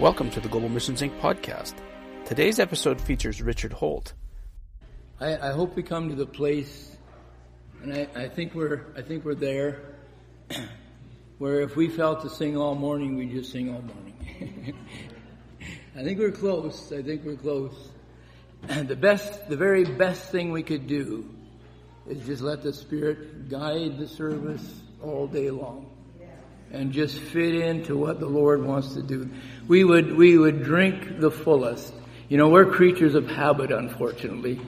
Welcome to the Global Missions Inc. podcast. Today's episode features Richard Holt. I, I hope we come to the place, and I, I think we're I think we're there, where if we felt to sing all morning, we just sing all morning. I think we're close. I think we're close. And the best, the very best thing we could do is just let the Spirit guide the service all day long and just fit into what the Lord wants to do. We would, we would drink the fullest. You know, we're creatures of habit, unfortunately.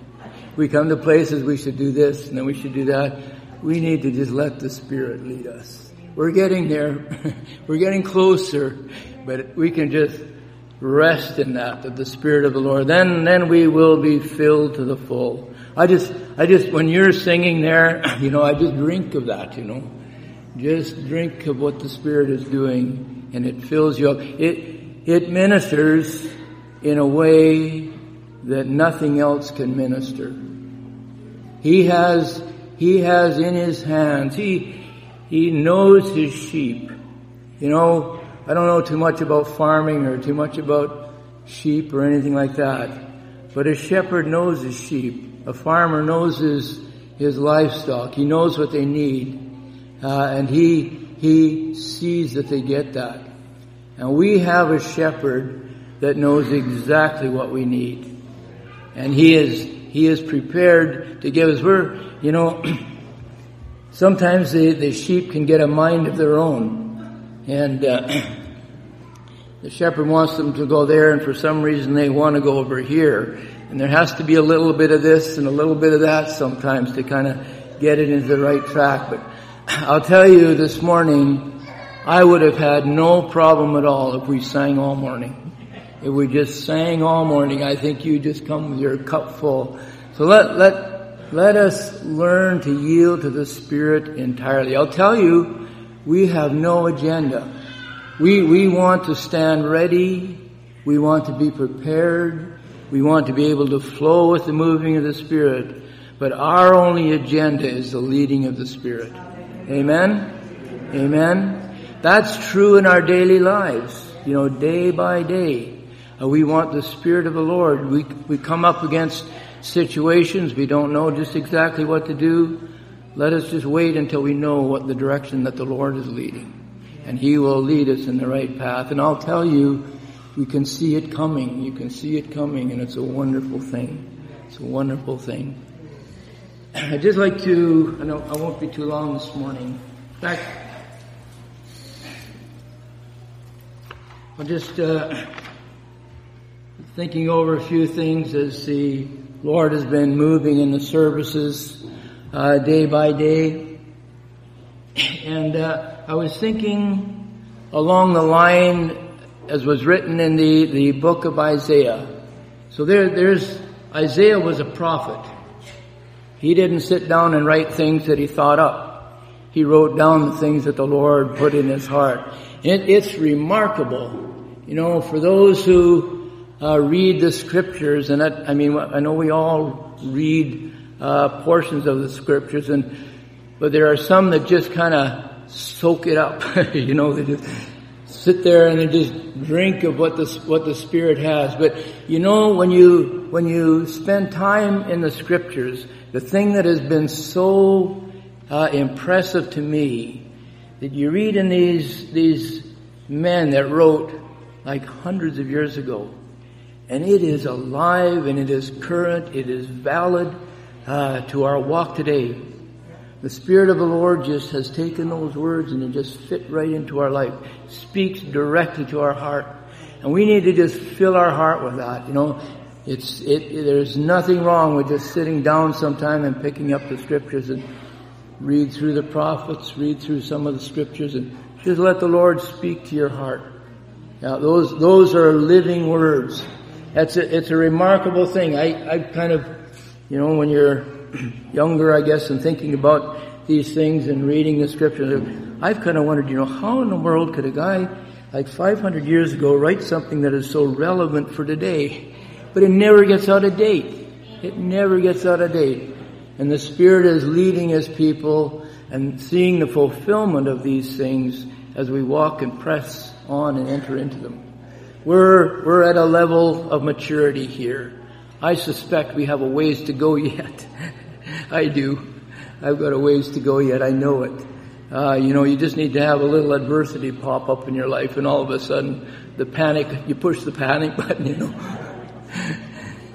We come to places we should do this and then we should do that. We need to just let the Spirit lead us. We're getting there. we're getting closer, but we can just rest in that, that the Spirit of the Lord. Then, then we will be filled to the full. I just, I just, when you're singing there, you know, I just drink of that, you know. Just drink of what the Spirit is doing and it fills you up. It, it ministers in a way that nothing else can minister. He has, he has in his hands, he, he knows his sheep. You know, I don't know too much about farming or too much about sheep or anything like that. But a shepherd knows his sheep. A farmer knows his, his livestock. He knows what they need uh, and he he sees that they get that. And we have a shepherd that knows exactly what we need, and he is he is prepared to give us. We're you know sometimes the the sheep can get a mind of their own, and. Uh, the shepherd wants them to go there and for some reason they want to go over here. And there has to be a little bit of this and a little bit of that sometimes to kind of get it into the right track. But I'll tell you this morning, I would have had no problem at all if we sang all morning. If we just sang all morning, I think you just come with your cup full. So let, let, let us learn to yield to the Spirit entirely. I'll tell you, we have no agenda. We, we want to stand ready. We want to be prepared. We want to be able to flow with the moving of the Spirit. But our only agenda is the leading of the Spirit. Amen? Amen? That's true in our daily lives, you know, day by day. Uh, we want the Spirit of the Lord. We, we come up against situations, we don't know just exactly what to do. Let us just wait until we know what the direction that the Lord is leading. And He will lead us in the right path. And I'll tell you, we can see it coming. You can see it coming, and it's a wonderful thing. It's a wonderful thing. I'd just like to, I know I won't be too long this morning. In fact, I'm just uh, thinking over a few things as the Lord has been moving in the services uh, day by day. And uh, I was thinking along the line as was written in the, the book of Isaiah. So there, there's, Isaiah was a prophet. He didn't sit down and write things that he thought up. He wrote down the things that the Lord put in his heart. It, it's remarkable, you know, for those who uh, read the scriptures, and that, I mean, I know we all read uh, portions of the scriptures, and but there are some that just kind of soak it up. you know, they just sit there and they just drink of what the what the Spirit has. But you know, when you when you spend time in the scriptures, the thing that has been so uh, impressive to me that you read in these these men that wrote like hundreds of years ago, and it is alive and it is current, it is valid uh, to our walk today. The Spirit of the Lord just has taken those words and it just fit right into our life, speaks directly to our heart. And we need to just fill our heart with that. You know, it's, it, it, there's nothing wrong with just sitting down sometime and picking up the scriptures and read through the prophets, read through some of the scriptures and just let the Lord speak to your heart. Now those, those are living words. That's a, it's a remarkable thing. I, I kind of, you know, when you're younger, I guess, and thinking about these things and reading the scriptures, I've kind of wondered, you know, how in the world could a guy like 500 years ago, write something that is so relevant for today, but it never gets out of date. It never gets out of date. And the Spirit is leading His people and seeing the fulfillment of these things as we walk and press on and enter into them. We're, we're at a level of maturity here. I suspect we have a ways to go yet. I do. I've got a ways to go yet. I know it. Uh, you know, you just need to have a little adversity pop up in your life, and all of a sudden, the panic, you push the panic button, you know.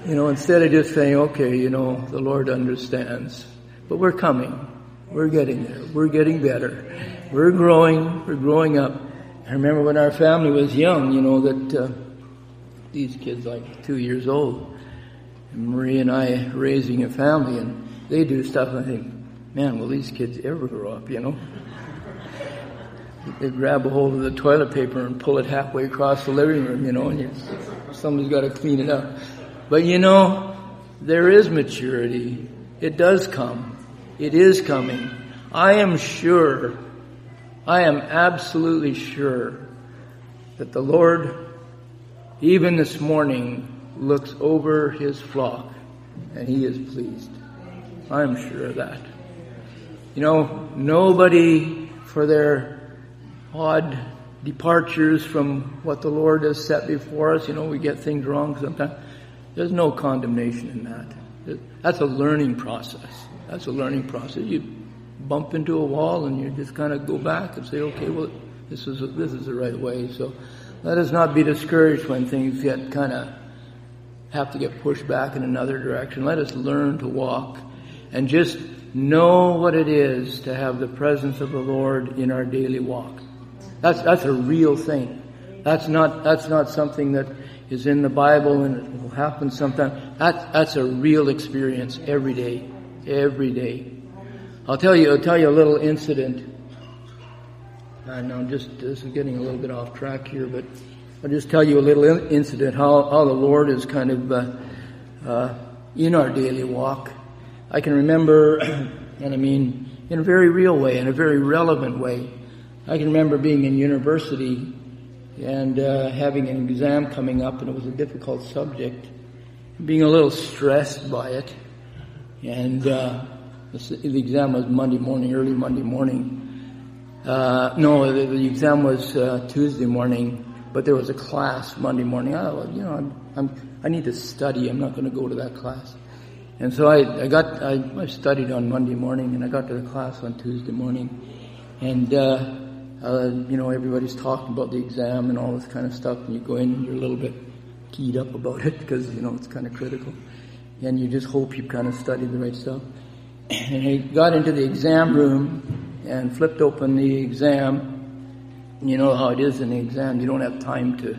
you know, instead of just saying, okay, you know, the Lord understands. But we're coming. We're getting there. We're getting better. We're growing. We're growing up. I remember when our family was young, you know, that uh, these kids like two years old, and Marie and I raising a family, and they do stuff, and I think, man, will these kids ever grow up, you know? they grab a hold of the toilet paper and pull it halfway across the living room, you know, and you, somebody's got to clean it up. But you know, there is maturity. It does come. It is coming. I am sure, I am absolutely sure that the Lord, even this morning, looks over his flock and he is pleased. I'm sure of that. You know, nobody for their odd departures from what the Lord has set before us, you know, we get things wrong sometimes. There's no condemnation in that. That's a learning process. That's a learning process. You bump into a wall and you just kind of go back and say, okay, well, this is, this is the right way. So let us not be discouraged when things get kind of have to get pushed back in another direction. Let us learn to walk and just know what it is to have the presence of the Lord in our daily walk. That's, that's a real thing. That's not, that's not something that is in the Bible and it will happen sometime. That, that's a real experience every day. Every day. I'll tell you, I'll tell you a little incident. I know just, this is getting a little bit off track here, but I'll just tell you a little incident how, how the Lord is kind of, uh, uh, in our daily walk. I can remember, and I mean, in a very real way, in a very relevant way. I can remember being in university and uh, having an exam coming up, and it was a difficult subject, being a little stressed by it. And uh, the, exam was Monday morning, early Monday morning. Uh, no, the, the, exam was uh, Tuesday morning, but there was a class Monday morning. Oh, you know, I'm, I'm, i need to study. I'm not going to go to that class. And so I, I got, I, I, studied on Monday morning, and I got to the class on Tuesday morning, and uh, uh, you know, everybody's talking about the exam and all this kind of stuff, and you go in and you're a little bit keyed up about it because, you know, it's kind of critical. And you just hope you've kind of studied the right stuff. And I got into the exam room and flipped open the exam. You know how it is in the exam. You don't have time to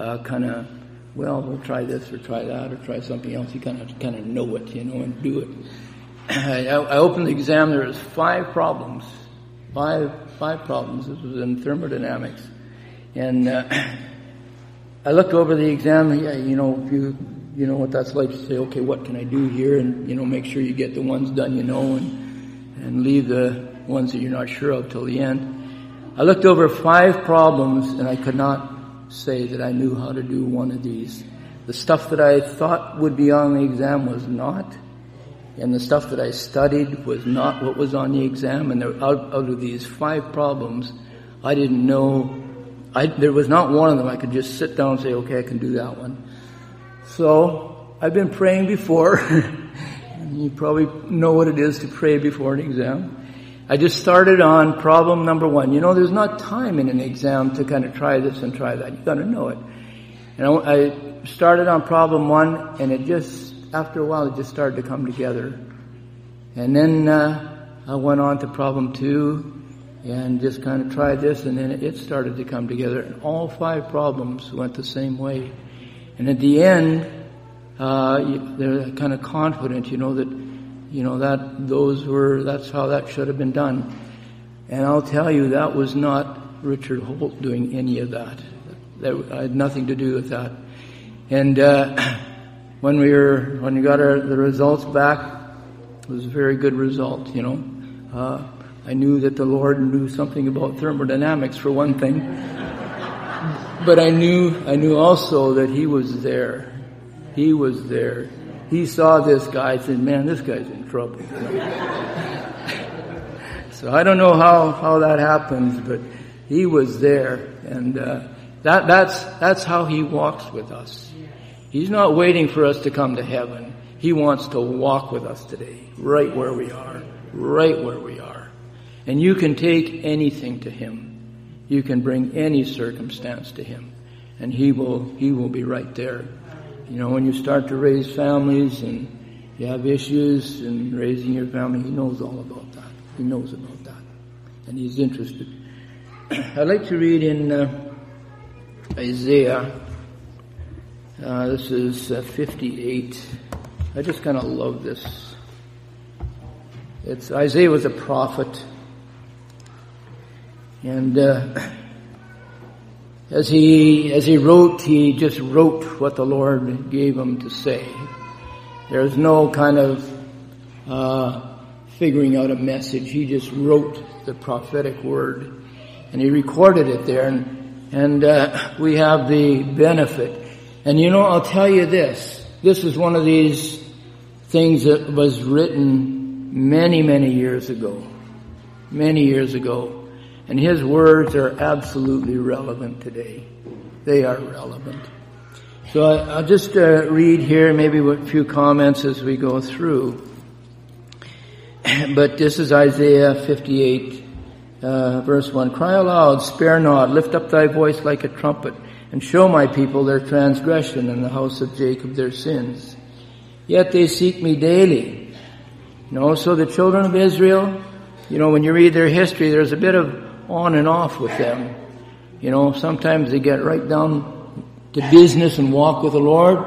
uh, kind of, well, we'll try this or try that or try something else. You kind of kind of know it, you know, and do it. I, I opened the exam. There was five problems, five five problems. This was in thermodynamics. And uh, I looked over the exam. You know, you you know what that's like to say, okay, what can I do here? And you know, make sure you get the ones done you know, and and leave the ones that you're not sure of till the end. I looked over five problems, and I could not say that I knew how to do one of these. The stuff that I thought would be on the exam was not and the stuff that I studied was not what was on the exam. And there, out, out of these five problems, I didn't know. I, there was not one of them I could just sit down and say, okay, I can do that one. So I've been praying before. you probably know what it is to pray before an exam. I just started on problem number one. You know, there's not time in an exam to kind of try this and try that. You got to know it. And I, I started on problem one, and it just after a while, it just started to come together. And then uh, I went on to problem two and just kind of tried this, and then it started to come together. And all five problems went the same way. And at the end, uh, they're kind of confident, you know, that, you know, that those were, that's how that should have been done. And I'll tell you, that was not Richard Holt doing any of that. That had nothing to do with that. And, uh, when we were when we got our, the results back, it was a very good result. You know, uh, I knew that the Lord knew something about thermodynamics for one thing. but I knew, I knew also that he was there. He was there. He saw this guy and said, man, this guy's trouble. so I don't know how, how that happens, but he was there. And, uh, that, that's, that's how he walks with us. He's not waiting for us to come to heaven. He wants to walk with us today, right where we are, right where we are. And you can take anything to him. You can bring any circumstance to him. And he will, he will be right there. You know, when you start to raise families and you have issues in raising your family, he knows all about that. He knows about that. And he's interested. I'd like to read in uh, Isaiah. Uh, this is uh, 58. I just kind of love this. It's Isaiah was a prophet, and uh, as he as he wrote, he just wrote what the Lord gave him to say. There's no kind of uh, figuring out a message. He just wrote the prophetic word, and he recorded it there. And and uh, we have the benefit. And you know, I'll tell you this. This is one of these things that was written many, many years ago. Many years ago. And his words are absolutely relevant today. They are relevant. So I, will just uh, read here maybe a few comments as we go through. But this is Isaiah 58, uh, verse 1, Cry aloud, spare not, lift up thy voice like a trumpet, and show my people their transgression and the house of Jacob their sins. Yet they seek me daily. You know, so the children of Israel, you know, when you read their history, there's a bit of on and off with them. You know, sometimes they get right down to business and walk with the Lord.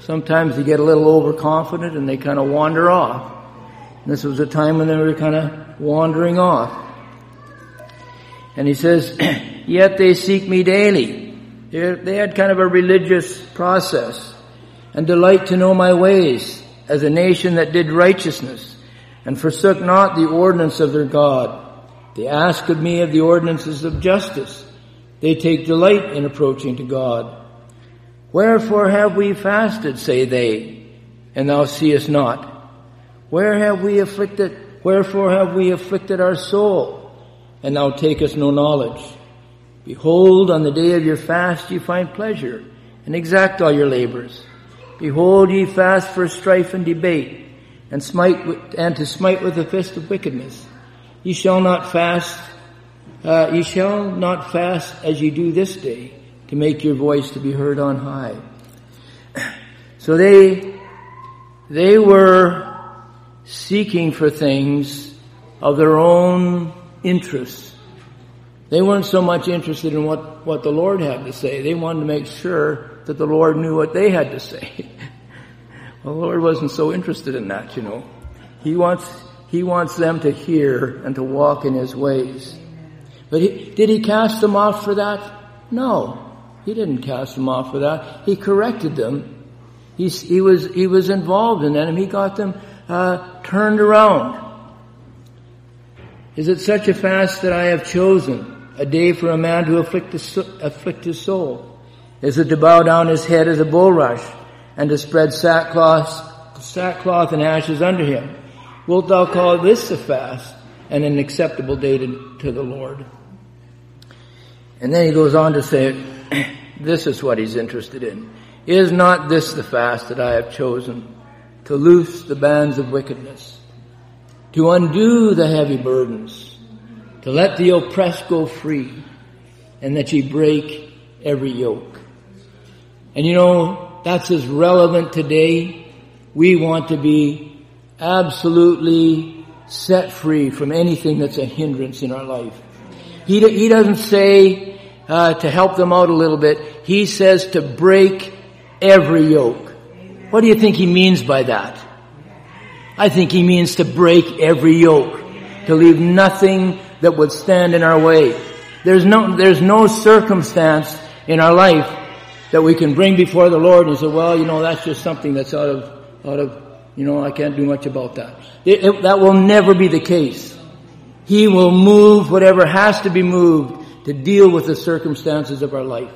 Sometimes they get a little overconfident and they kind of wander off. And this was a time when they were kind of wandering off. And he says, yet they seek me daily. They had kind of a religious process and delight to know my ways as a nation that did righteousness and forsook not the ordinance of their God. They ask of me of the ordinances of justice. They take delight in approaching to God. Wherefore have we fasted, say they, and thou seest not? Where have we afflicted, wherefore have we afflicted our soul? and thou takest no knowledge. Behold, on the day of your fast ye find pleasure, and exact all your labors. Behold, ye fast for strife and debate, and smite and to smite with the fist of wickedness. Ye shall not fast, uh, ye shall not fast as ye do this day, to make your voice to be heard on high. So they, they were seeking for things of their own interests. They weren't so much interested in what, what the Lord had to say. They wanted to make sure that the Lord knew what they had to say. well, the Lord wasn't so interested in that, you know. He wants, He wants them to hear and to walk in His ways. But he, did He cast them off for that? No. He didn't cast them off for that. He corrected them. He, he was, he was involved in and he got them, uh, turned around. Is it such a fast that I have chosen, a day for a man to afflict, afflict his soul? Is it to bow down his head as a bulrush and to spread sackcloth, sackcloth and ashes under him? Wilt thou call this a fast and an acceptable day to, to the Lord? And then he goes on to say, this is what he's interested in. Is not this the fast that I have chosen to loose the bands of wickedness? to undo the heavy burdens, to let the oppressed go free, and that ye break every yoke. And you know, that's as relevant today. We want to be absolutely set free from anything that's a hindrance in our life. He, he doesn't say uh, to help them out a little bit. He says to break every yoke. What do you think he means by that? I think he means to break every yoke, to leave nothing that would stand in our way. There's no, there's no circumstance in our life that we can bring before the Lord and say, well, you know, that's just something that's out of, out of, you know, I can't do much about that. It, it, that will never be the case. He will move whatever has to be moved to deal with the circumstances of our life.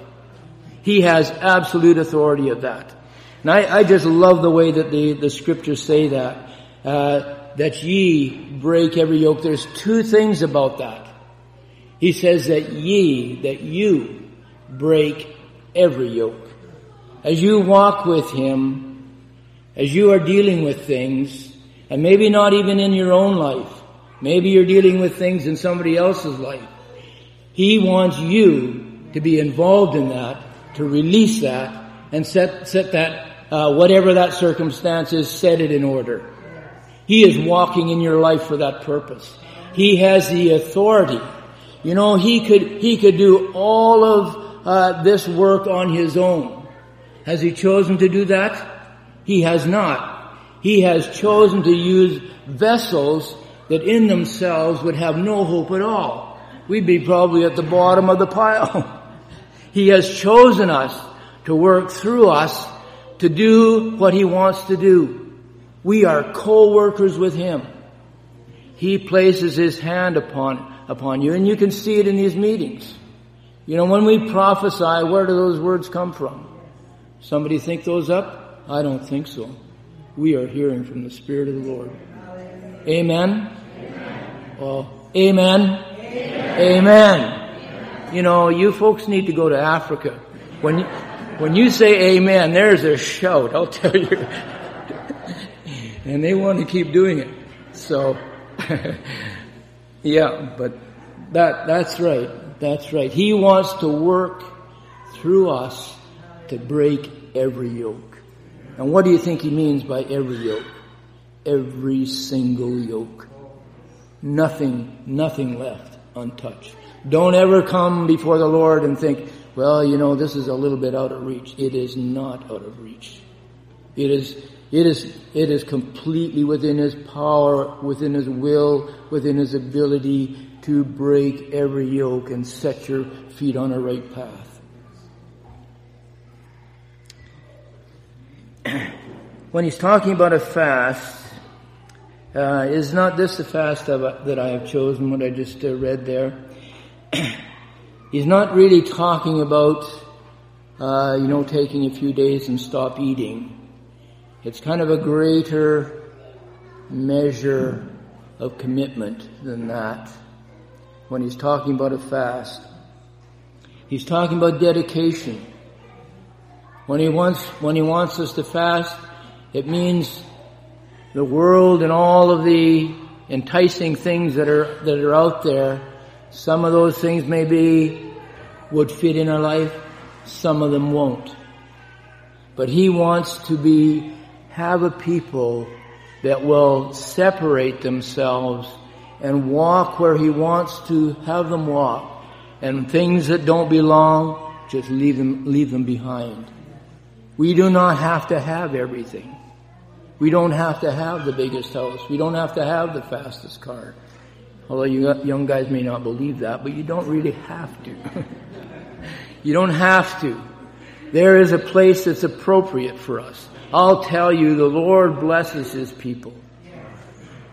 He has absolute authority of that. And I, I just love the way that the, the scriptures say that. Uh, that ye break every yoke. There's two things about that. He says that ye, that you break every yoke. As you walk with Him, as you are dealing with things, and maybe not even in your own life, maybe you're dealing with things in somebody else's life, He wants you to be involved in that, to release that, and set, set that, uh, whatever that circumstance is, set it in order. He is walking in your life for that purpose. He has the authority. You know, he could, he could do all of uh, this work on his own. Has he chosen to do that? He has not. He has chosen to use vessels that in themselves would have no hope at all. We'd be probably at the bottom of the pile. he has chosen us to work through us to do what he wants to do. We are co-workers with Him. He places His hand upon, upon you, and you can see it in these meetings. You know, when we prophesy, where do those words come from? Somebody think those up? I don't think so. We are hearing from the Spirit of the Lord. Amen? amen. Well, amen. Amen. You know, you folks need to go to Africa. When you, when you say amen, there's a shout, I'll tell you and they want to keep doing it. So, yeah, but that, that's right. That's right. He wants to work through us to break every yoke. And what do you think he means by every yoke? Every single yoke. Nothing, nothing left untouched. Don't ever come before the Lord and think, well, you know, this is a little bit out of reach. It is not out of reach. It is it is, it is completely within His power, within His will, within His ability to break every yoke and set your feet on a right path. when he's talking about a fast, uh, is not this the fast that I have chosen, what I just uh, read there? he's not really talking about, uh, you know, taking a few days and stop eating. It's kind of a greater measure of commitment than that when he's talking about a fast. He's talking about dedication. When he wants, when he wants us to fast, it means the world and all of the enticing things that are, that are out there. Some of those things maybe would fit in our life. Some of them won't. But he wants to be have a people that will separate themselves and walk where He wants to have them walk. And things that don't belong, just leave them, leave them behind. We do not have to have everything. We don't have to have the biggest house. We don't have to have the fastest car. Although you young guys may not believe that, but you don't really have to. you don't have to. There is a place that's appropriate for us. I'll tell you, the Lord blesses His people.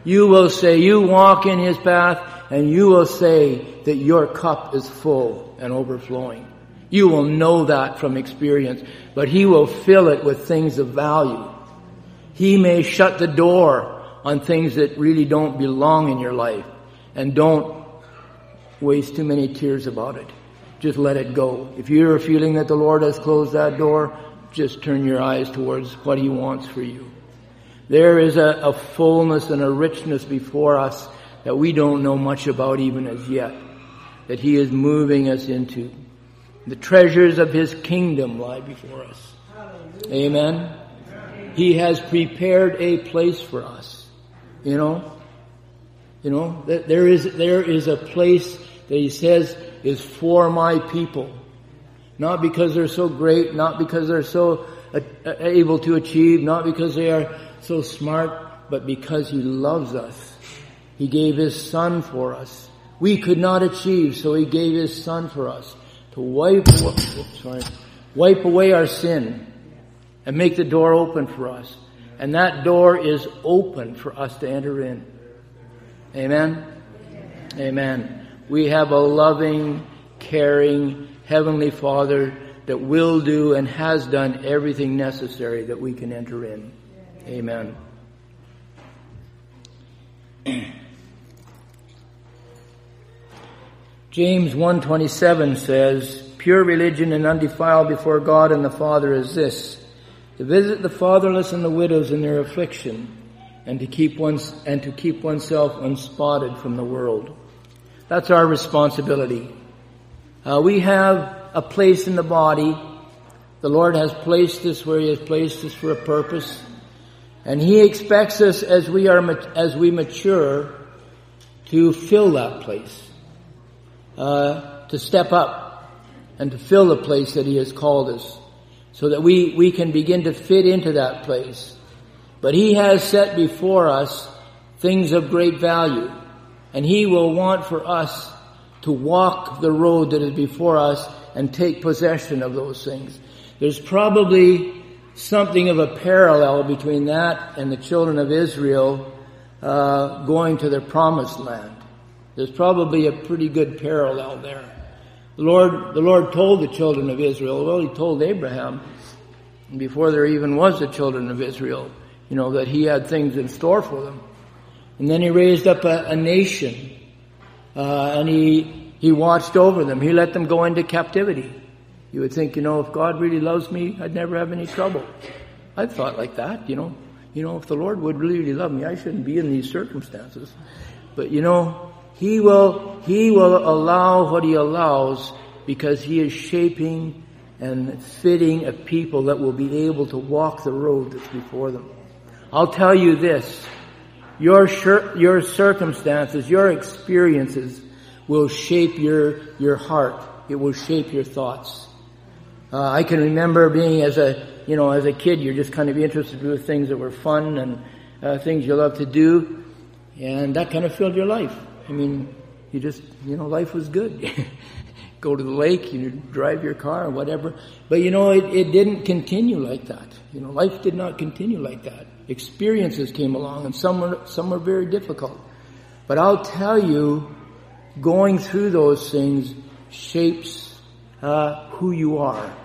You will say, you walk in His path, and you will say that your cup is full and overflowing. You will know that from experience, but He will fill it with things of value. He may shut the door on things that really don't belong in your life, and don't waste too many tears about it. Just let it go. If you're feeling that the Lord has closed that door, just turn your eyes towards what He wants for you. There is a, a fullness and a richness before us that we don't know much about even as yet, that He is moving us into. The treasures of His kingdom lie before us. Amen. He has prepared a place for us. You know, you know, there is, there is a place that He says is for my people. Not because they're so great, not because they're so uh, uh, able to achieve, not because they are so smart, but because He loves us. He gave His Son for us. We could not achieve, so He gave His Son for us to wipe, oops, sorry, wipe away our sin and make the door open for us. And that door is open for us to enter in. Amen? Amen. We have a loving, caring, Heavenly Father that will do and has done everything necessary that we can enter in. Amen. James 1:27 says, "Pure religion and undefiled before God and the Father is this: to visit the fatherless and the widows in their affliction, and to keep one's and to keep oneself unspotted from the world." That's our responsibility. Uh, we have a place in the body. The Lord has placed us where He has placed us for a purpose. And He expects us as we are, as we mature to fill that place. Uh, to step up and to fill the place that He has called us so that we, we can begin to fit into that place. But He has set before us things of great value. And He will want for us to walk the road that is before us and take possession of those things. There's probably something of a parallel between that and the children of Israel uh, going to their promised land. There's probably a pretty good parallel there. The Lord, the Lord told the children of Israel, well, He told Abraham, before there even was the children of Israel, you know, that He had things in store for them. And then He raised up a, a nation uh, and he, he watched over them. He let them go into captivity. You would think, you know, if God really loves me, I'd never have any trouble. I thought like that, you know. You know, if the Lord would really love me, I shouldn't be in these circumstances. But you know, He will, He will allow what He allows because He is shaping and fitting a people that will be able to walk the road that's before them. I'll tell you this, your, your circumstances, your experiences will shape your, your heart. It will shape your thoughts. Uh, I can remember being as a, you know, as a kid, you're just kind of interested with things that were fun and uh, things you love to do. And that kind of filled your life. I mean, you just, you know, life was good. Go to the lake, you drive your car or whatever. But you know, it, it didn't continue like that. You know, life did not continue like that experiences came along, and some were, some were very difficult. But I'll tell you, going through those things shapes uh, who you are.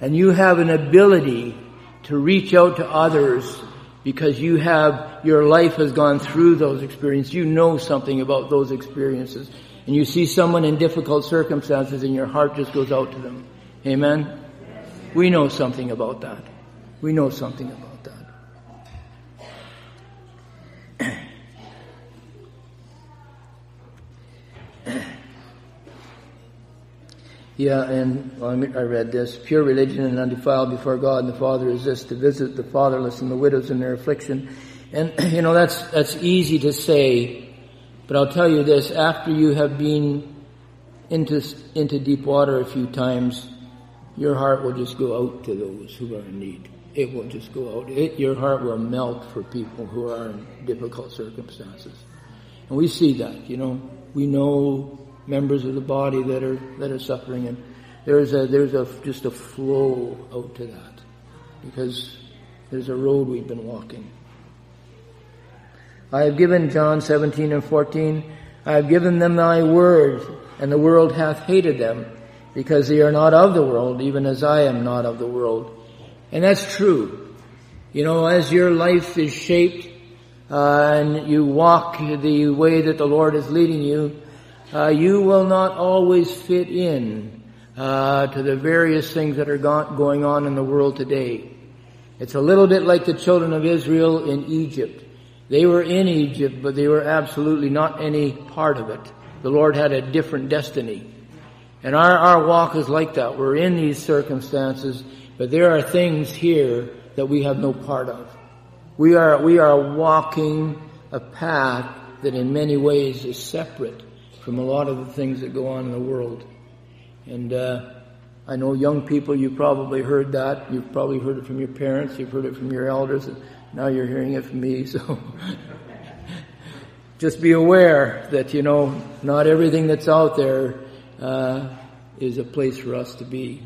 And you have an ability to reach out to others because you have, your life has gone through those experiences. You know something about those experiences. And you see someone in difficult circumstances and your heart just goes out to them. Amen? We know something about that. We know something about Yeah, and well, I read this. Pure religion and undefiled before God and the Father is this, to visit the fatherless and the widows in their affliction. And, you know, that's, that's easy to say, but I'll tell you this, after you have been into, into deep water a few times, your heart will just go out to those who are in need. It will just go out. It, your heart will melt for people who are in difficult circumstances. And we see that, you know. We know members of the body that are that are suffering, and there's a there's a just a flow out to that because there's a road we've been walking. I have given John 17 and 14. I have given them thy word, and the world hath hated them, because they are not of the world, even as I am not of the world. And that's true. You know, as your life is shaped, uh, and you walk the way that the Lord is leading you, uh, you will not always fit in uh, to the various things that are go- going on in the world today. It's a little bit like the children of Israel in Egypt. They were in Egypt, but they were absolutely not any part of it. The Lord had a different destiny. And our, our walk is like that. We're in these circumstances, but there are things here that we have no part of. We are, we are walking a path that in many ways is separate from a lot of the things that go on in the world. And uh, I know young people, you probably heard that. You've probably heard it from your parents. You've heard it from your elders. And now you're hearing it from me. So just be aware that, you know, not everything that's out there uh, is a place for us to be.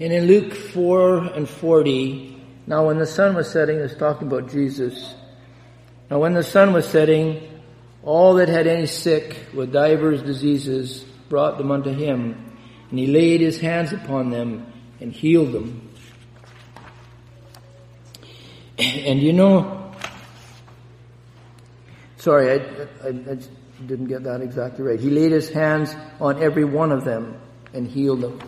And in Luke 4 and 40, now when the sun was setting, it's talking about Jesus. Now when the sun was setting, all that had any sick with divers diseases brought them unto him, and he laid his hands upon them and healed them. And you know, sorry, I, I, I, didn't get that exactly right. He laid his hands on every one of them and healed them.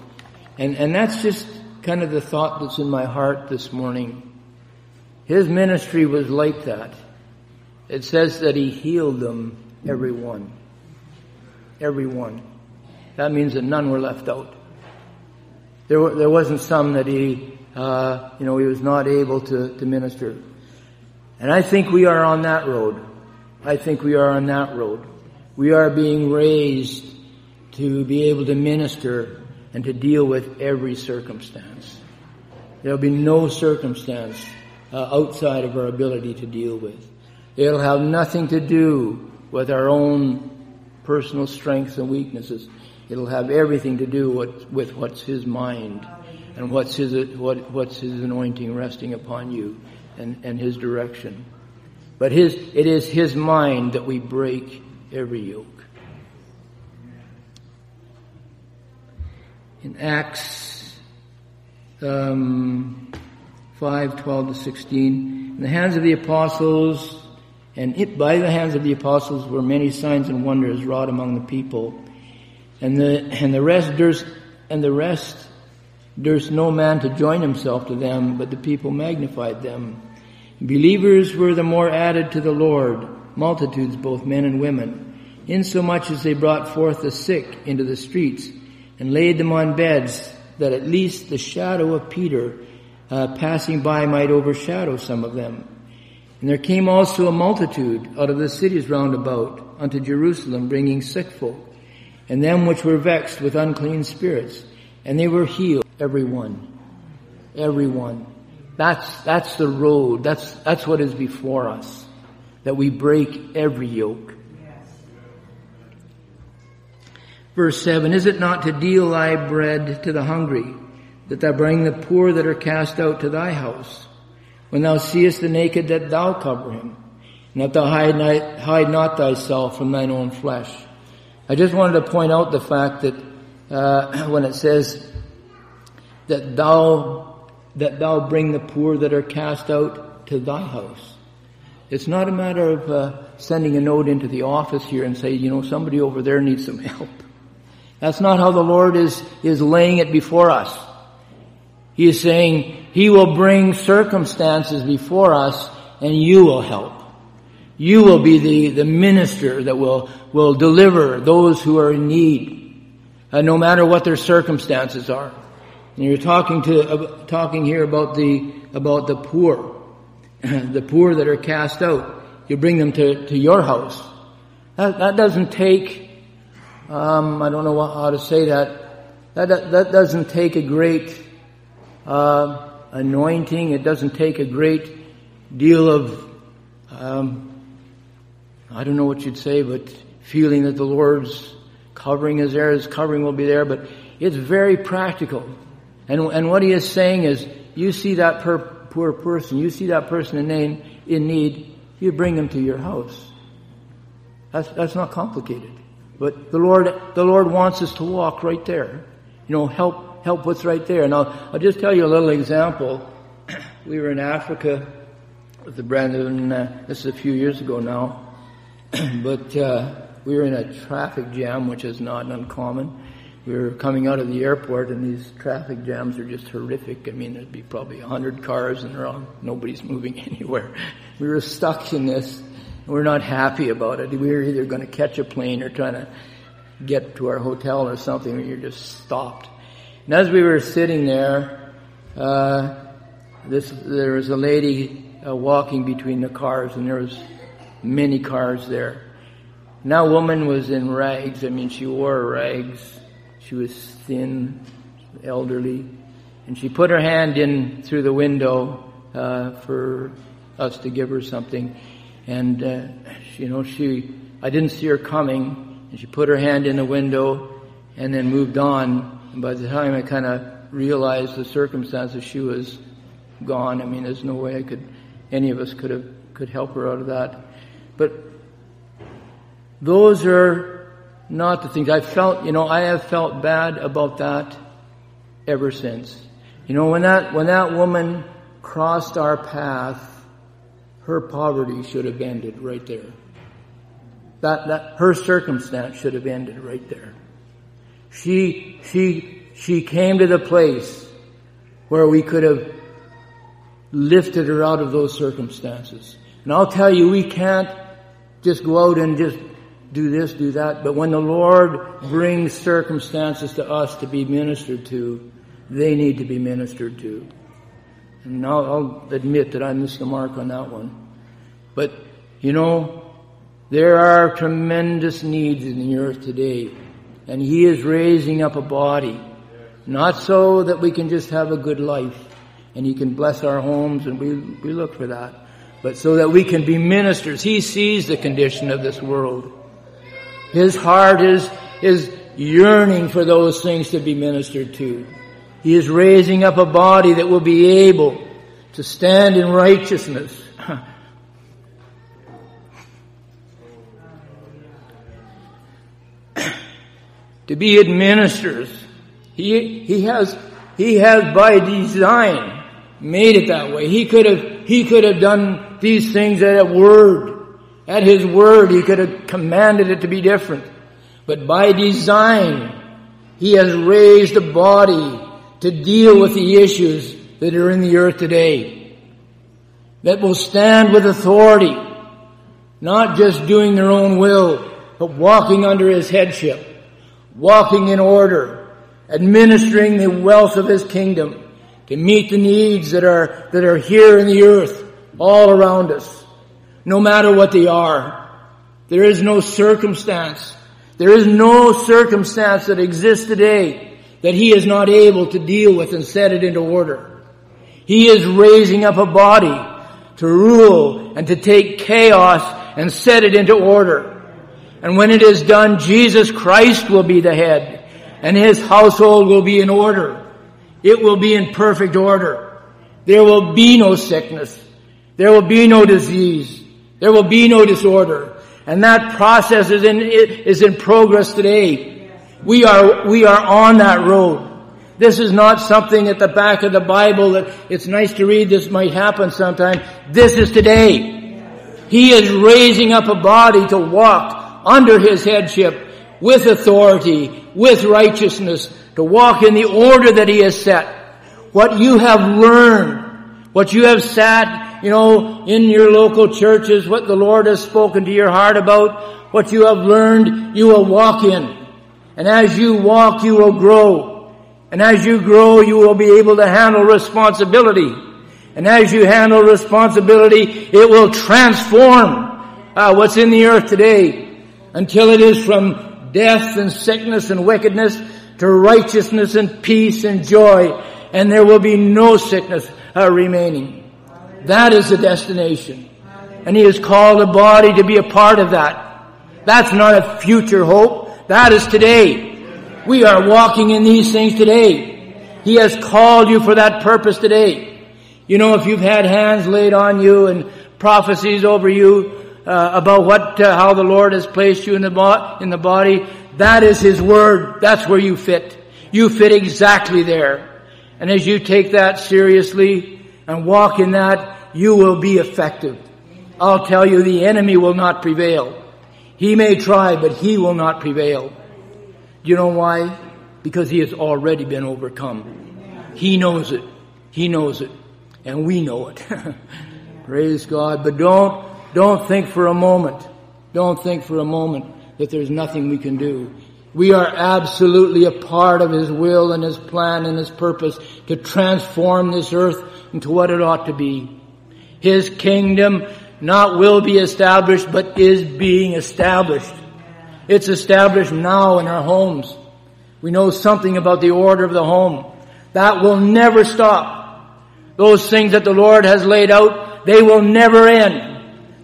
And, and that's just kind of the thought that's in my heart this morning. His ministry was like that. It says that he healed them, every one. Every one. That means that none were left out. There, were, there wasn't some that he, uh, you know, he was not able to, to minister. And I think we are on that road. I think we are on that road. We are being raised to be able to minister and to deal with every circumstance. There'll be no circumstance uh, outside of our ability to deal with. It'll have nothing to do with our own personal strengths and weaknesses. It'll have everything to do with, with what's His mind and what's His, what, what's His anointing resting upon you and, and His direction. But His, it is His mind that we break every yoke. In Acts um, 5, 12 to 16, in the hands of the apostles, and it, by the hands of the apostles were many signs and wonders wrought among the people. And the, and the rest durst, and the rest durst no man to join himself to them, but the people magnified them. Believers were the more added to the Lord, multitudes, both men and women, insomuch as they brought forth the sick into the streets and laid them on beds, that at least the shadow of Peter uh, passing by might overshadow some of them. And there came also a multitude out of the cities round about unto Jerusalem, bringing sick folk, and them which were vexed with unclean spirits, and they were healed, every one. Every one. That's, that's the road. That's, that's what is before us. That we break every yoke. Verse 7, Is it not to deal thy bread to the hungry, that thou bring the poor that are cast out to thy house? When thou seest the naked, that thou cover him, and that thou hide not, hide not thyself from thine own flesh. I just wanted to point out the fact that uh, when it says that thou that thou bring the poor that are cast out to thy house, it's not a matter of uh, sending a note into the office here and say, you know, somebody over there needs some help. That's not how the Lord is is laying it before us. He is saying He will bring circumstances before us and you will help. You will be the, the minister that will, will deliver those who are in need, uh, no matter what their circumstances are. And you're talking to, uh, talking here about the, about the poor, the poor that are cast out. You bring them to, to your house. That, that doesn't take, um, I don't know how to say that. That, that doesn't take a great uh, anointing. It doesn't take a great deal of, um, I don't know what you'd say, but feeling that the Lord's covering is there, His covering will be there, but it's very practical. And, and what He is saying is, you see that per, poor person, you see that person in need, in need, you bring them to your house. That's, that's not complicated. But the Lord, the Lord wants us to walk right there. You know, help help what's right there. And I'll, I'll just tell you a little example. We were in Africa with the Brandon, uh, this is a few years ago now, but uh, we were in a traffic jam, which is not uncommon. We were coming out of the airport, and these traffic jams are just horrific. I mean, there'd be probably a hundred cars, and all, nobody's moving anywhere. We were stuck in this. We're not happy about it. We were either going to catch a plane or trying to get to our hotel or something, and you're just stopped. And as we were sitting there, uh, this, there was a lady uh, walking between the cars, and there was many cars there. Now, woman was in rags. I mean, she wore rags. She was thin, elderly, and she put her hand in through the window uh, for us to give her something. And uh, you know, she I didn't see her coming, and she put her hand in the window and then moved on. And by the time I kind of realized the circumstances, she was gone. I mean, there's no way I could, any of us could have, could help her out of that. But Those are not the things I felt, you know, I have felt bad about that ever since. You know, when that, when that woman crossed our path, her poverty should have ended right there. That, that, her circumstance should have ended right there. She, she, she came to the place where we could have lifted her out of those circumstances. And I'll tell you, we can't just go out and just do this, do that. But when the Lord brings circumstances to us to be ministered to, they need to be ministered to. And I'll, I'll admit that I missed the mark on that one. But, you know, there are tremendous needs in the earth today. And He is raising up a body. Not so that we can just have a good life and He can bless our homes and we, we look for that. But so that we can be ministers. He sees the condition of this world. His heart is, is yearning for those things to be ministered to. He is raising up a body that will be able to stand in righteousness. To be administrators. He, he has, he has by design made it that way. He could have, he could have done these things at a word. At his word, he could have commanded it to be different. But by design, he has raised a body to deal with the issues that are in the earth today. That will stand with authority, not just doing their own will, but walking under his headship, walking in order, administering the wealth of his kingdom to meet the needs that are, that are here in the earth, all around us, no matter what they are. There is no circumstance. There is no circumstance that exists today that he is not able to deal with and set it into order. He is raising up a body to rule and to take chaos and set it into order. And when it is done, Jesus Christ will be the head and his household will be in order. It will be in perfect order. There will be no sickness. There will be no disease. There will be no disorder. And that process is in, is in progress today. We are, we are on that road. This is not something at the back of the Bible that it's nice to read, this might happen sometime. This is today. He is raising up a body to walk under His headship with authority, with righteousness, to walk in the order that He has set. What you have learned, what you have sat, you know, in your local churches, what the Lord has spoken to your heart about, what you have learned, you will walk in. And as you walk, you will grow. And as you grow, you will be able to handle responsibility. And as you handle responsibility, it will transform uh, what's in the earth today until it is from death and sickness and wickedness to righteousness and peace and joy. And there will be no sickness uh, remaining. That is the destination. And he has called a body to be a part of that. That's not a future hope. That is today. We are walking in these things today. He has called you for that purpose today. You know, if you've had hands laid on you and prophecies over you uh, about what, uh, how the Lord has placed you in the, bo- in the body, that is His Word. That's where you fit. You fit exactly there. And as you take that seriously and walk in that, you will be effective. I'll tell you, the enemy will not prevail. He may try, but he will not prevail. Do you know why? Because he has already been overcome. He knows it. He knows it. And we know it. Praise God. But don't, don't think for a moment, don't think for a moment that there's nothing we can do. We are absolutely a part of His will and His plan and His purpose to transform this earth into what it ought to be. His kingdom not will be established, but is being established. It's established now in our homes. We know something about the order of the home. That will never stop. Those things that the Lord has laid out, they will never end.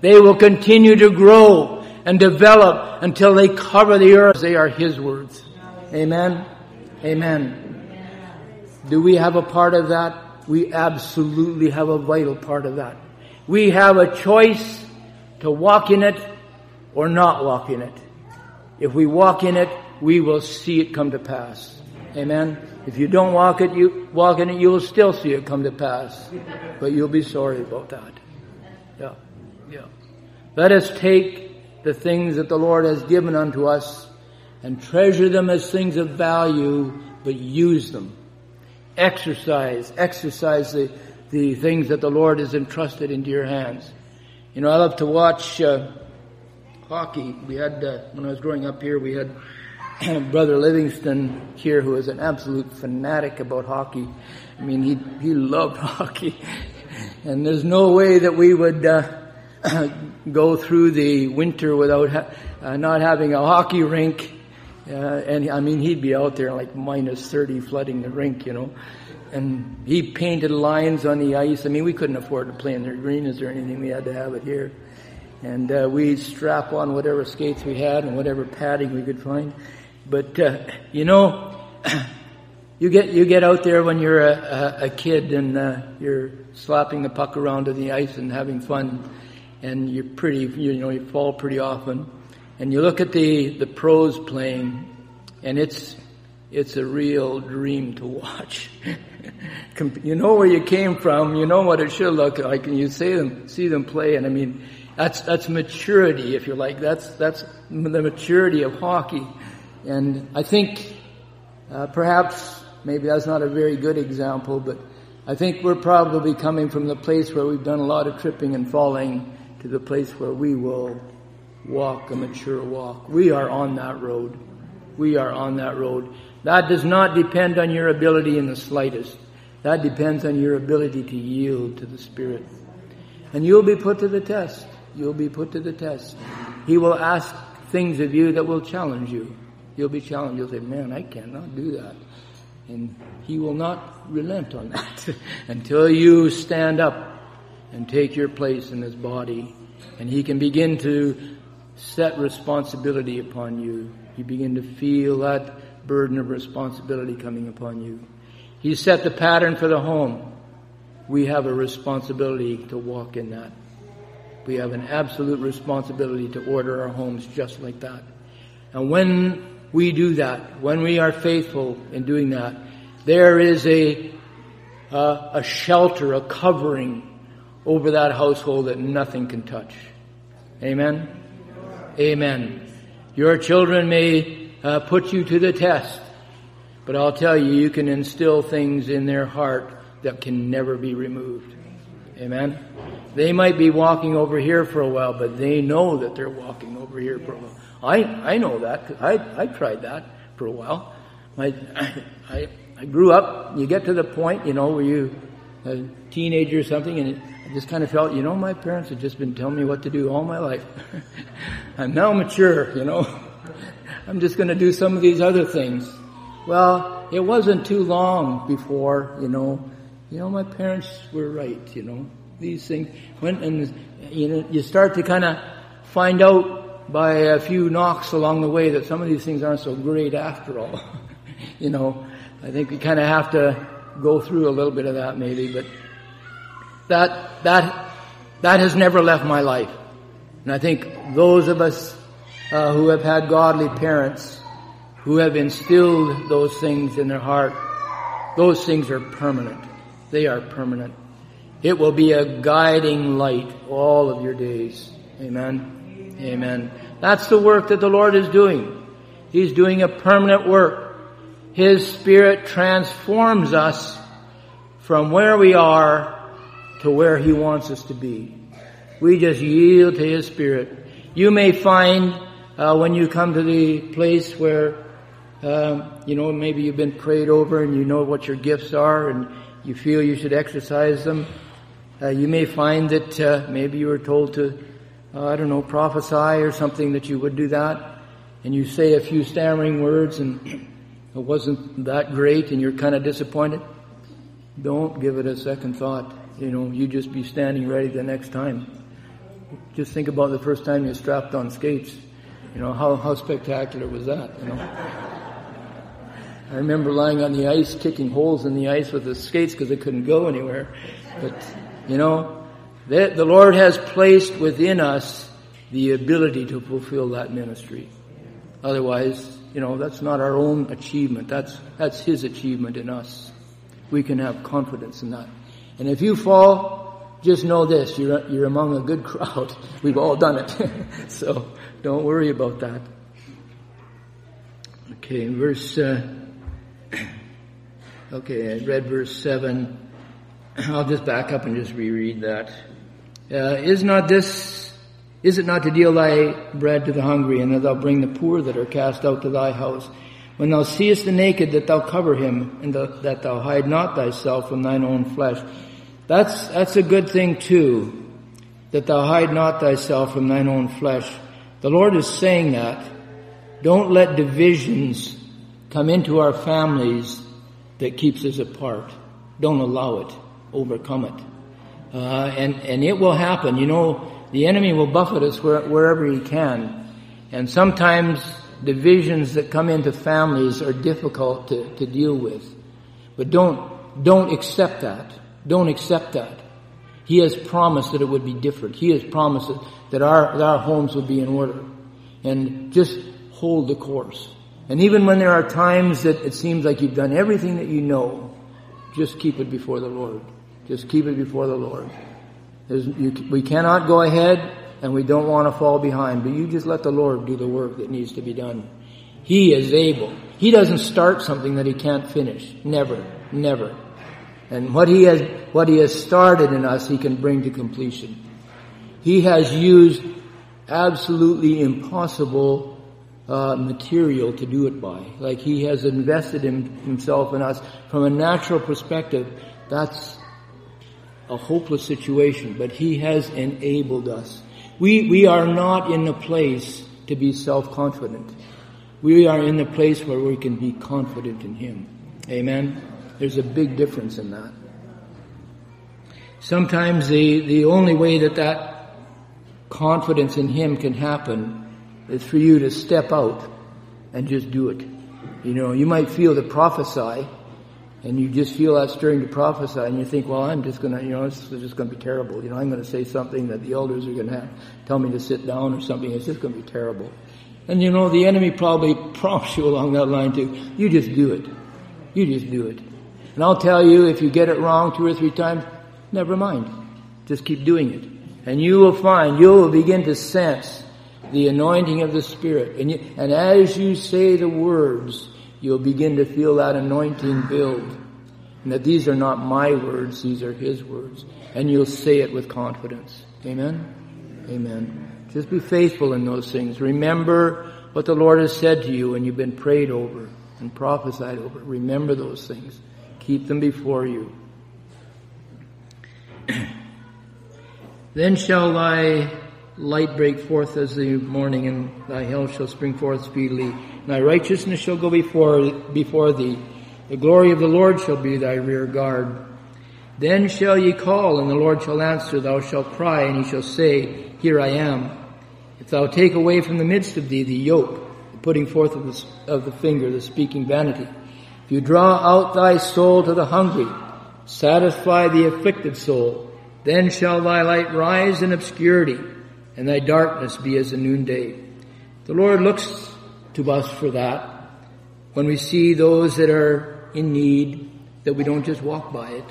They will continue to grow and develop until they cover the earth. They are His words. Amen. Amen. Do we have a part of that? We absolutely have a vital part of that. We have a choice to walk in it or not walk in it. if we walk in it, we will see it come to pass. Amen. If you don't walk it, you walk in it, you will still see it come to pass. But you'll be sorry about that. Let us take the things that the Lord has given unto us and treasure them as things of value, but use them. Exercise, exercise the, the things that the Lord has entrusted into your hands. You know, I love to watch uh, hockey. We had, uh, when I was growing up here, we had Brother Livingston here, who was an absolute fanatic about hockey. I mean, he he loved hockey, and there's no way that we would uh, go through the winter without ha- uh, not having a hockey rink. Uh, and I mean, he'd be out there like minus 30 flooding the rink, you know. And he painted lines on the ice. I mean, we couldn't afford to play in the arenas or anything. We had to have it here. And uh, we'd strap on whatever skates we had and whatever padding we could find. But, uh, you know, you get, you get out there when you're a, a, a kid and uh, you're slapping the puck around on the ice and having fun. And you're pretty, you know, you fall pretty often and you look at the, the pros playing, and it's, it's a real dream to watch. you know where you came from, you know what it should look like, and you see them, see them play, and I mean, that's, that's maturity, if you like. That's, that's the maturity of hockey. And I think, uh, perhaps, maybe that's not a very good example, but I think we're probably coming from the place where we've done a lot of tripping and falling to the place where we will walk a mature walk. We are on that road. We are on that road. That does not depend on your ability in the slightest. That depends on your ability to yield to the Spirit. And you'll be put to the test. You'll be put to the test. He will ask things of you that will challenge you. You'll be challenged. You'll say, man, I cannot do that. And he will not relent on that until you stand up and take your place in his body. And he can begin to set responsibility upon you. You begin to feel that burden of responsibility coming upon you. He set the pattern for the home. We have a responsibility to walk in that. We have an absolute responsibility to order our homes just like that. And when we do that, when we are faithful in doing that, there is a, uh, a shelter, a covering over that household that nothing can touch. Amen? Amen. Your children may uh, put you to the test, but I'll tell you, you can instill things in their heart that can never be removed. Amen. They might be walking over here for a while, but they know that they're walking over here for a while. I, I know that. I, I tried that for a while. I, I, I grew up, you get to the point, you know, where you, a teenager or something, and I just kind of felt, you know, my parents had just been telling me what to do all my life. I'm now mature, you know. I'm just going to do some of these other things. Well, it wasn't too long before, you know, you know, my parents were right, you know. These things went and, you know, you start to kind of find out by a few knocks along the way that some of these things aren't so great after all. you know, I think we kind of have to go through a little bit of that maybe, but that, that, that has never left my life. And I think those of us uh, who have had godly parents who have instilled those things in their heart, those things are permanent. They are permanent. It will be a guiding light all of your days. Amen. Amen. That's the work that the Lord is doing. He's doing a permanent work. His Spirit transforms us from where we are to where He wants us to be. We just yield to His Spirit. You may find uh, when you come to the place where um, you know maybe you've been prayed over and you know what your gifts are and you feel you should exercise them. Uh, you may find that uh, maybe you were told to, uh, I don't know, prophesy or something that you would do that, and you say a few stammering words and it wasn't that great and you're kind of disappointed. Don't give it a second thought you know, you just be standing ready the next time. Just think about the first time you strapped on skates. You know, how, how spectacular was that, you know? I remember lying on the ice, kicking holes in the ice with the skates because I couldn't go anywhere. But, you know, the, the Lord has placed within us the ability to fulfill that ministry. Otherwise, you know, that's not our own achievement. That's, that's His achievement in us. We can have confidence in that. And if you fall, just know this, you're, you're among a good crowd. We've all done it. so don't worry about that. Okay, verse, uh, okay, I read verse 7. I'll just back up and just reread that. Uh, is not this is it not to deal thy bread to the hungry, and that thou bring the poor that are cast out to thy house? When thou seest the naked, that thou cover him, and that thou hide not thyself from thine own flesh. That's, that's a good thing too, that thou hide not thyself from thine own flesh. The Lord is saying that. Don't let divisions come into our families that keeps us apart. Don't allow it. Overcome it. Uh, and, and it will happen. You know, the enemy will buffet us where, wherever he can. And sometimes divisions that come into families are difficult to, to deal with. But don't, don't accept that. Don't accept that. He has promised that it would be different. He has promised that, our, that our homes would be in order. And just hold the course. And even when there are times that it seems like you've done everything that you know, just keep it before the Lord. Just keep it before the Lord. You, we cannot go ahead and we don't want to fall behind, but you just let the Lord do the work that needs to be done. He is able. He doesn't start something that he can't finish. Never. Never. And what he has, what he has started in us, he can bring to completion. He has used absolutely impossible uh, material to do it by. Like he has invested in himself in us from a natural perspective. That's a hopeless situation, but He has enabled us. We, we are not in the place to be self-confident. We are in the place where we can be confident in Him. Amen? There's a big difference in that. Sometimes the, the only way that that confidence in Him can happen is for you to step out and just do it. You know, you might feel to prophesy, and you just feel that stirring to prophesy, and you think, well, I'm just going to, you know, this is just going to be terrible. You know, I'm going to say something that the elders are going to tell me to sit down or something. It's just going to be terrible. And you know, the enemy probably prompts you along that line too. You just do it. You just do it. And I'll tell you, if you get it wrong two or three times, never mind. Just keep doing it. And you will find, you will begin to sense the anointing of the Spirit. And, you, and as you say the words, you'll begin to feel that anointing build. And that these are not my words, these are His words. And you'll say it with confidence. Amen? Amen. Just be faithful in those things. Remember what the Lord has said to you and you've been prayed over and prophesied over. Remember those things. Keep them before you. then shall thy light break forth as the morning, and thy health shall spring forth speedily. Thy righteousness shall go before, before thee. The glory of the Lord shall be thy rear guard. Then shall ye call, and the Lord shall answer. Thou shalt cry, and he shall say, Here I am. If thou take away from the midst of thee the yoke, the putting forth of the, of the finger, the speaking vanity, if you draw out thy soul to the hungry, satisfy the afflicted soul, then shall thy light rise in obscurity and thy darkness be as the noonday. The Lord looks to us for that. When we see those that are in need, that we don't just walk by it.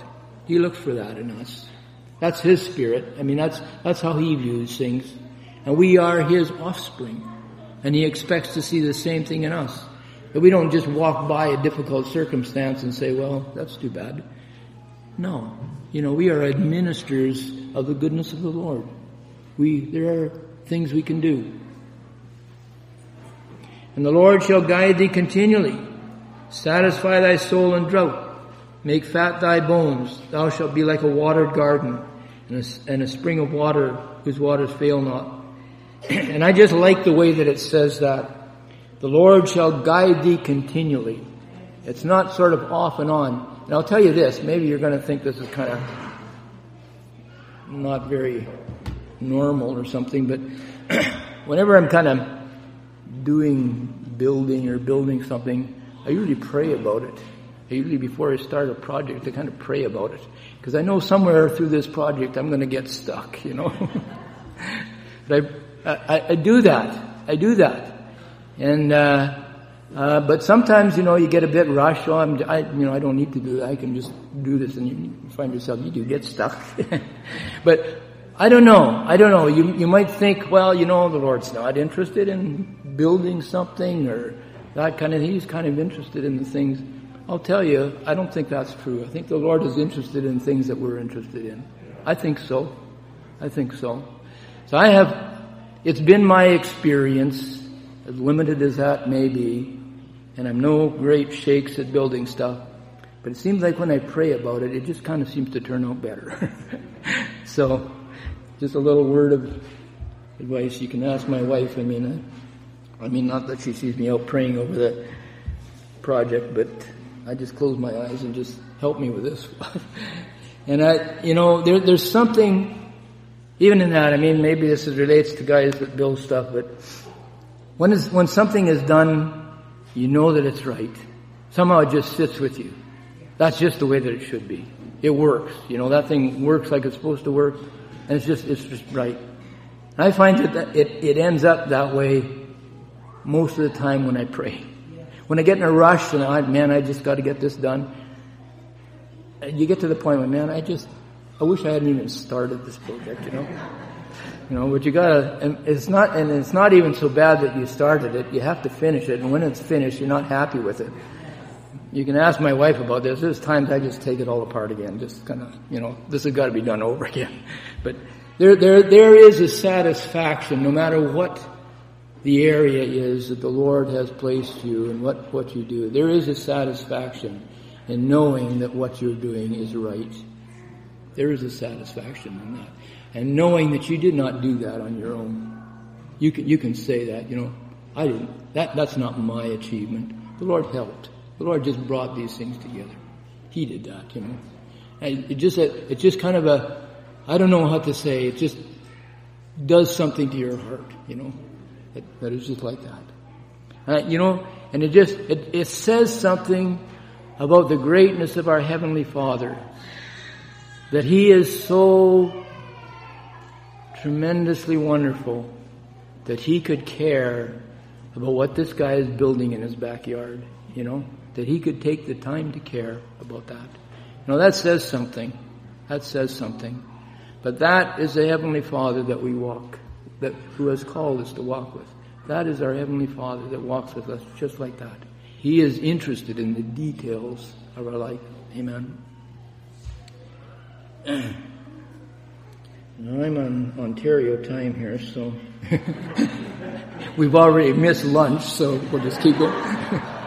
He looks for that in us. That's His spirit. I mean, that's, that's how He views things. And we are His offspring. And He expects to see the same thing in us. That we don't just walk by a difficult circumstance and say, well, that's too bad. No. You know, we are administrators of the goodness of the Lord. We, there are things we can do. And the Lord shall guide thee continually, satisfy thy soul in drought, make fat thy bones. Thou shalt be like a watered garden and a, and a spring of water whose waters fail not. and I just like the way that it says that. The Lord shall guide thee continually. It's not sort of off and on. And I'll tell you this, maybe you're going to think this is kind of not very normal or something, but whenever I'm kind of doing building or building something, I usually pray about it. I usually, before I start a project, I kind of pray about it. Because I know somewhere through this project I'm going to get stuck, you know. but I, I, I do that. I do that. And, uh, uh, but sometimes, you know, you get a bit rushed. Oh, I'm, I, you know, I don't need to do that. I can just do this and you find yourself, you do get stuck. but I don't know. I don't know. You, you might think, well, you know, the Lord's not interested in building something or that kind of thing. He's kind of interested in the things. I'll tell you, I don't think that's true. I think the Lord is interested in things that we're interested in. I think so. I think so. So I have, it's been my experience, as limited as that may be, and I'm no great shakes at building stuff, but it seems like when I pray about it, it just kind of seems to turn out better. so, just a little word of advice. You can ask my wife. I mean, I, I mean, not that she sees me out praying over that project, but I just close my eyes and just help me with this. and I, you know, there, there's something, even in that. I mean, maybe this relates to guys that build stuff, but when is when something is done, you know that it's right. Somehow it just sits with you. That's just the way that it should be. It works. You know, that thing works like it's supposed to work. And it's just, it's just right. And I find that it, it ends up that way most of the time when I pray. When I get in a rush and I, man, I just got to get this done. You get to the point where, man, I just, I wish I hadn't even started this project, you know? You know, but you gotta, and it's not, and it's not even so bad that you started it. You have to finish it, and when it's finished, you're not happy with it. You can ask my wife about this. There's times I just take it all apart again, just kind of, you know, this has got to be done over again. But there, there, there is a satisfaction, no matter what the area is that the Lord has placed you and what, what you do. There is a satisfaction in knowing that what you're doing is right. There is a satisfaction in that. And knowing that you did not do that on your own. You can, you can say that, you know, I didn't, that, that's not my achievement. The Lord helped. The Lord just brought these things together. He did that, you know. And it just, it just kind of a, I don't know how to say, it just does something to your heart, you know. It, that is just like that. Uh, you know, and it just, it, it says something about the greatness of our Heavenly Father. That He is so tremendously wonderful that He could care about what this guy is building in his backyard, you know that he could take the time to care about that. You know, that says something. That says something. But that is the Heavenly Father that we walk, that who has called us to walk with. That is our Heavenly Father that walks with us just like that. He is interested in the details of our life. Amen. Now I'm on Ontario time here, so we've already missed lunch, so we'll just keep going.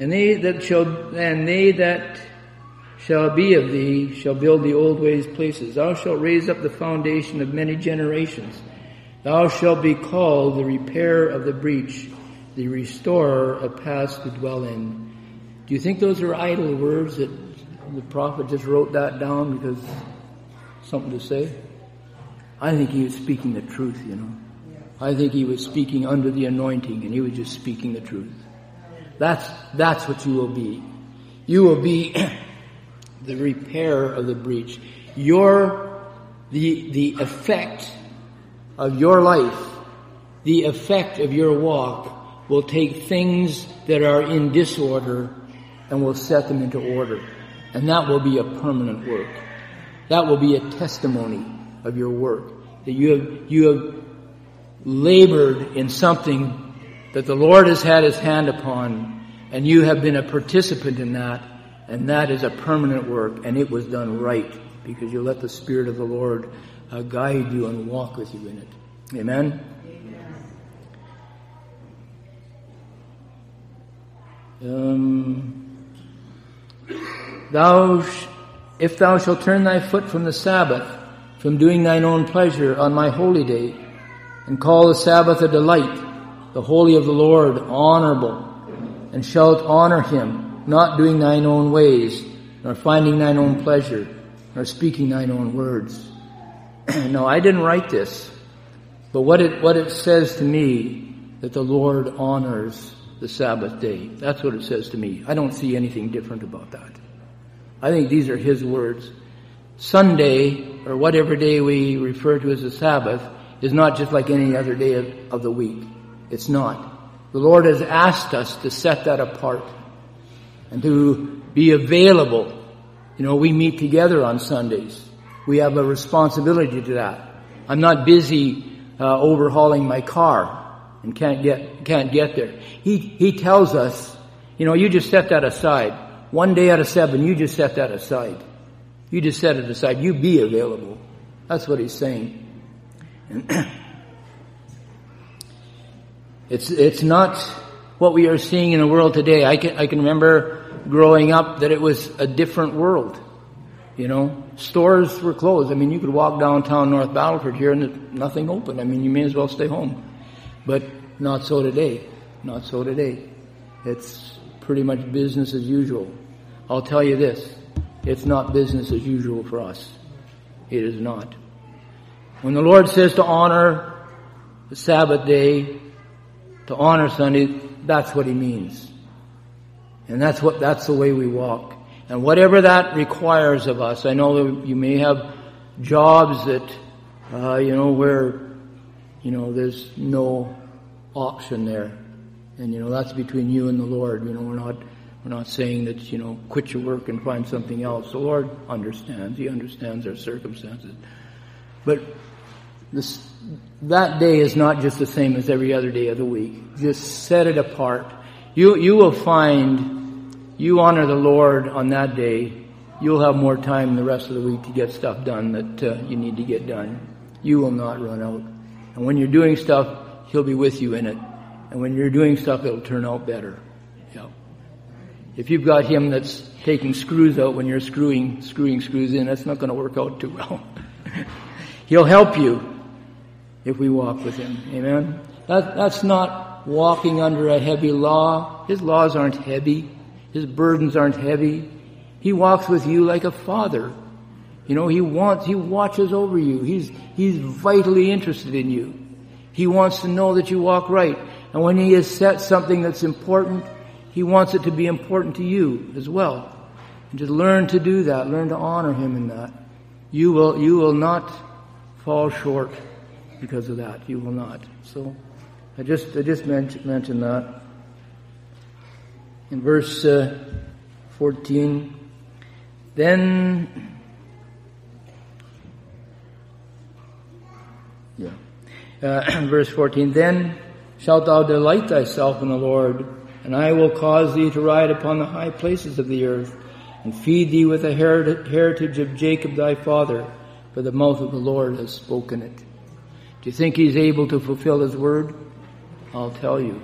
And they that shall, and they that shall be of thee shall build the old ways places. Thou shalt raise up the foundation of many generations. Thou shalt be called the repairer of the breach, the restorer of paths to dwell in. Do you think those are idle words that the prophet just wrote that down because something to say? I think he was speaking the truth, you know. I think he was speaking under the anointing and he was just speaking the truth. That's, that's what you will be. You will be the repair of the breach. Your, the, the effect of your life, the effect of your walk will take things that are in disorder and will set them into order. And that will be a permanent work. That will be a testimony of your work. That you have, you have labored in something that the Lord has had his hand upon and you have been a participant in that and that is a permanent work and it was done right because you let the Spirit of the Lord uh, guide you and walk with you in it. Amen? Um, thou, sh- if thou shalt turn thy foot from the Sabbath, from doing thine own pleasure on my holy day, and call the Sabbath a delight, the holy of the Lord honorable, and shalt honor him, not doing thine own ways, nor finding thine own pleasure, nor speaking thine own words. no, I didn't write this, but what it, what it says to me, that the Lord honors the Sabbath day. That's what it says to me. I don't see anything different about that. I think these are His words. Sunday, or whatever day we refer to as the Sabbath, is not just like any other day of, of the week. It's not. The Lord has asked us to set that apart and to be available. You know, we meet together on Sundays. We have a responsibility to that. I'm not busy uh, overhauling my car and can't get can't get there. He he tells us, you know, you just set that aside. One day out of seven, you just set that aside. You just set it aside. You be available. That's what he's saying. it's it's not what we are seeing in the world today. I can I can remember growing up that it was a different world. You know, stores were closed. I mean, you could walk downtown North Battleford here and nothing open. I mean, you may as well stay home. But not so today. Not so today. It's pretty much business as usual. I'll tell you this. It's not business as usual for us. It is not. When the Lord says to honor the Sabbath day, to honor Sunday, that's what He means. And that's what, that's the way we walk. And whatever that requires of us, I know that you may have jobs that, uh, you know, where, you know, there's no option there. And, you know, that's between you and the Lord. You know, we're not, we're not saying that, you know, quit your work and find something else. The Lord understands. He understands our circumstances. But this, that day is not just the same as every other day of the week. Just set it apart. You, you will find you honor the Lord on that day, you'll have more time the rest of the week to get stuff done that uh, you need to get done. You will not run out. And when you're doing stuff, He'll be with you in it. And when you're doing stuff, it'll turn out better. Yeah. If you've got Him that's taking screws out when you're screwing, screwing screws in, that's not going to work out too well. He'll help you if we walk with Him. Amen? That, that's not walking under a heavy law. His laws aren't heavy. His burdens aren't heavy. He walks with you like a father. You know, he wants, he watches over you. He's, he's vitally interested in you. He wants to know that you walk right. And when he has set something that's important, he wants it to be important to you as well. And to learn to do that, learn to honor him in that. You will, you will not fall short because of that. You will not. So, I just, I just mentioned, that in verse uh, 14. Then, yeah, uh, verse 14. Then shalt thou delight thyself in the Lord, and I will cause thee to ride upon the high places of the earth, and feed thee with the heritage of Jacob thy father, for the mouth of the Lord has spoken it. Do you think he's able to fulfill his word? I'll tell you.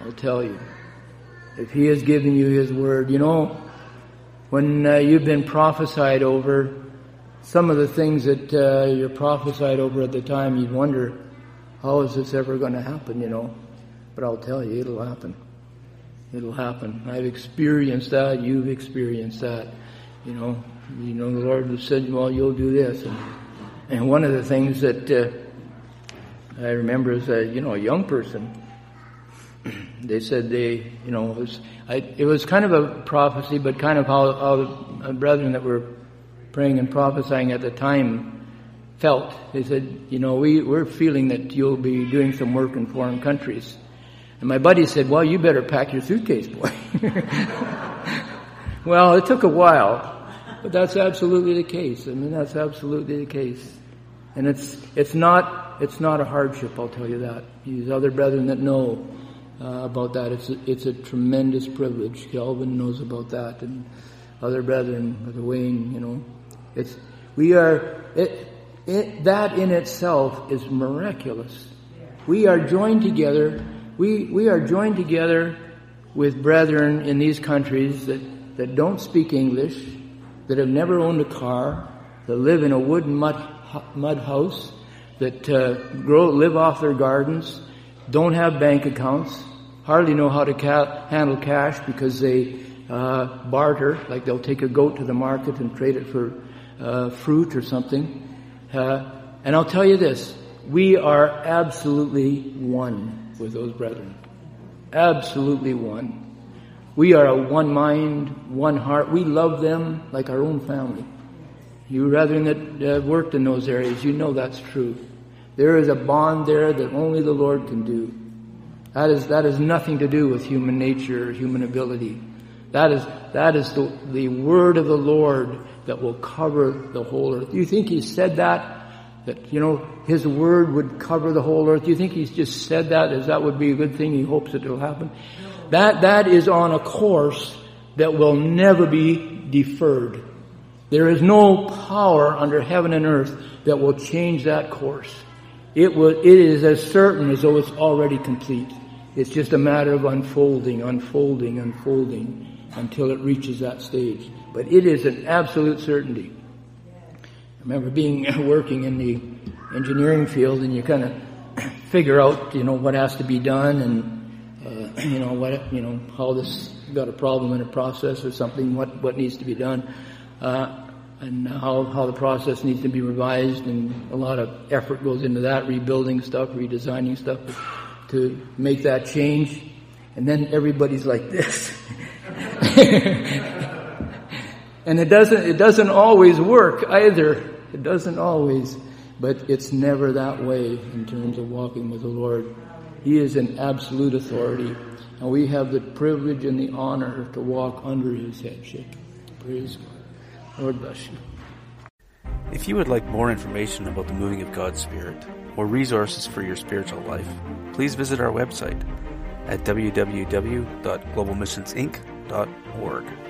I'll tell you if He has given you His word. You know, when uh, you've been prophesied over, some of the things that uh, you're prophesied over at the time, you'd wonder, how is this ever going to happen, you know? But I'll tell you, it'll happen. It'll happen. I've experienced that. You've experienced that. You know, you know, the Lord has said, well, you'll do this. And, and one of the things that uh, I remember as a, you know, a young person, they said they, you know, it was, I, it was kind of a prophecy, but kind of how, how the brethren that were praying and prophesying at the time felt. They said, you know, we, we're feeling that you'll be doing some work in foreign countries. And my buddy said, well, you better pack your suitcase, boy. well, it took a while, but that's absolutely the case. I mean, that's absolutely the case. And it's, it's not, it's not a hardship, I'll tell you that. These other brethren that know, uh, about that. It's a, it's a tremendous privilege. Calvin knows about that, and other brethren, Brother Wayne. You know, it's we are it, it, that in itself is miraculous. We are joined together. We we are joined together with brethren in these countries that that don't speak English, that have never owned a car, that live in a wooden mud mud house, that uh, grow live off their gardens, don't have bank accounts, hardly know how to ca- handle cash because they uh, barter, like they'll take a goat to the market and trade it for uh, fruit or something. Uh, and I'll tell you this, we are absolutely one with those brethren. Absolutely one. We are a one mind, one heart. We love them like our own family. You brethren that uh, worked in those areas, you know that's true. There is a bond there that only the Lord can do. That is, that has nothing to do with human nature, human ability. That is, that is the, the word of the Lord that will cover the whole earth. Do you think he said that? That, you know, his word would cover the whole earth. Do you think he's just said that as that would be a good thing? He hopes it will happen. That, that is on a course that will never be deferred. There is no power under heaven and earth that will change that course. It it is as certain as though it's already complete. It's just a matter of unfolding, unfolding, unfolding until it reaches that stage. But it is an absolute certainty. I remember being working in the engineering field and you kind of figure out, you know, what has to be done and, uh, you know, what, you know, how this got a problem in a process or something, what, what needs to be done. Uh, and how, how the process needs to be revised and a lot of effort goes into that, rebuilding stuff, redesigning stuff to make that change. And then everybody's like this. and it doesn't, it doesn't always work either. It doesn't always, but it's never that way in terms of walking with the Lord. He is an absolute authority, and we have the privilege and the honor to walk under His headship. Praise God. Lord bless you. If you would like more information about the moving of God's Spirit or resources for your spiritual life, please visit our website at www.globalmissionsinc.org.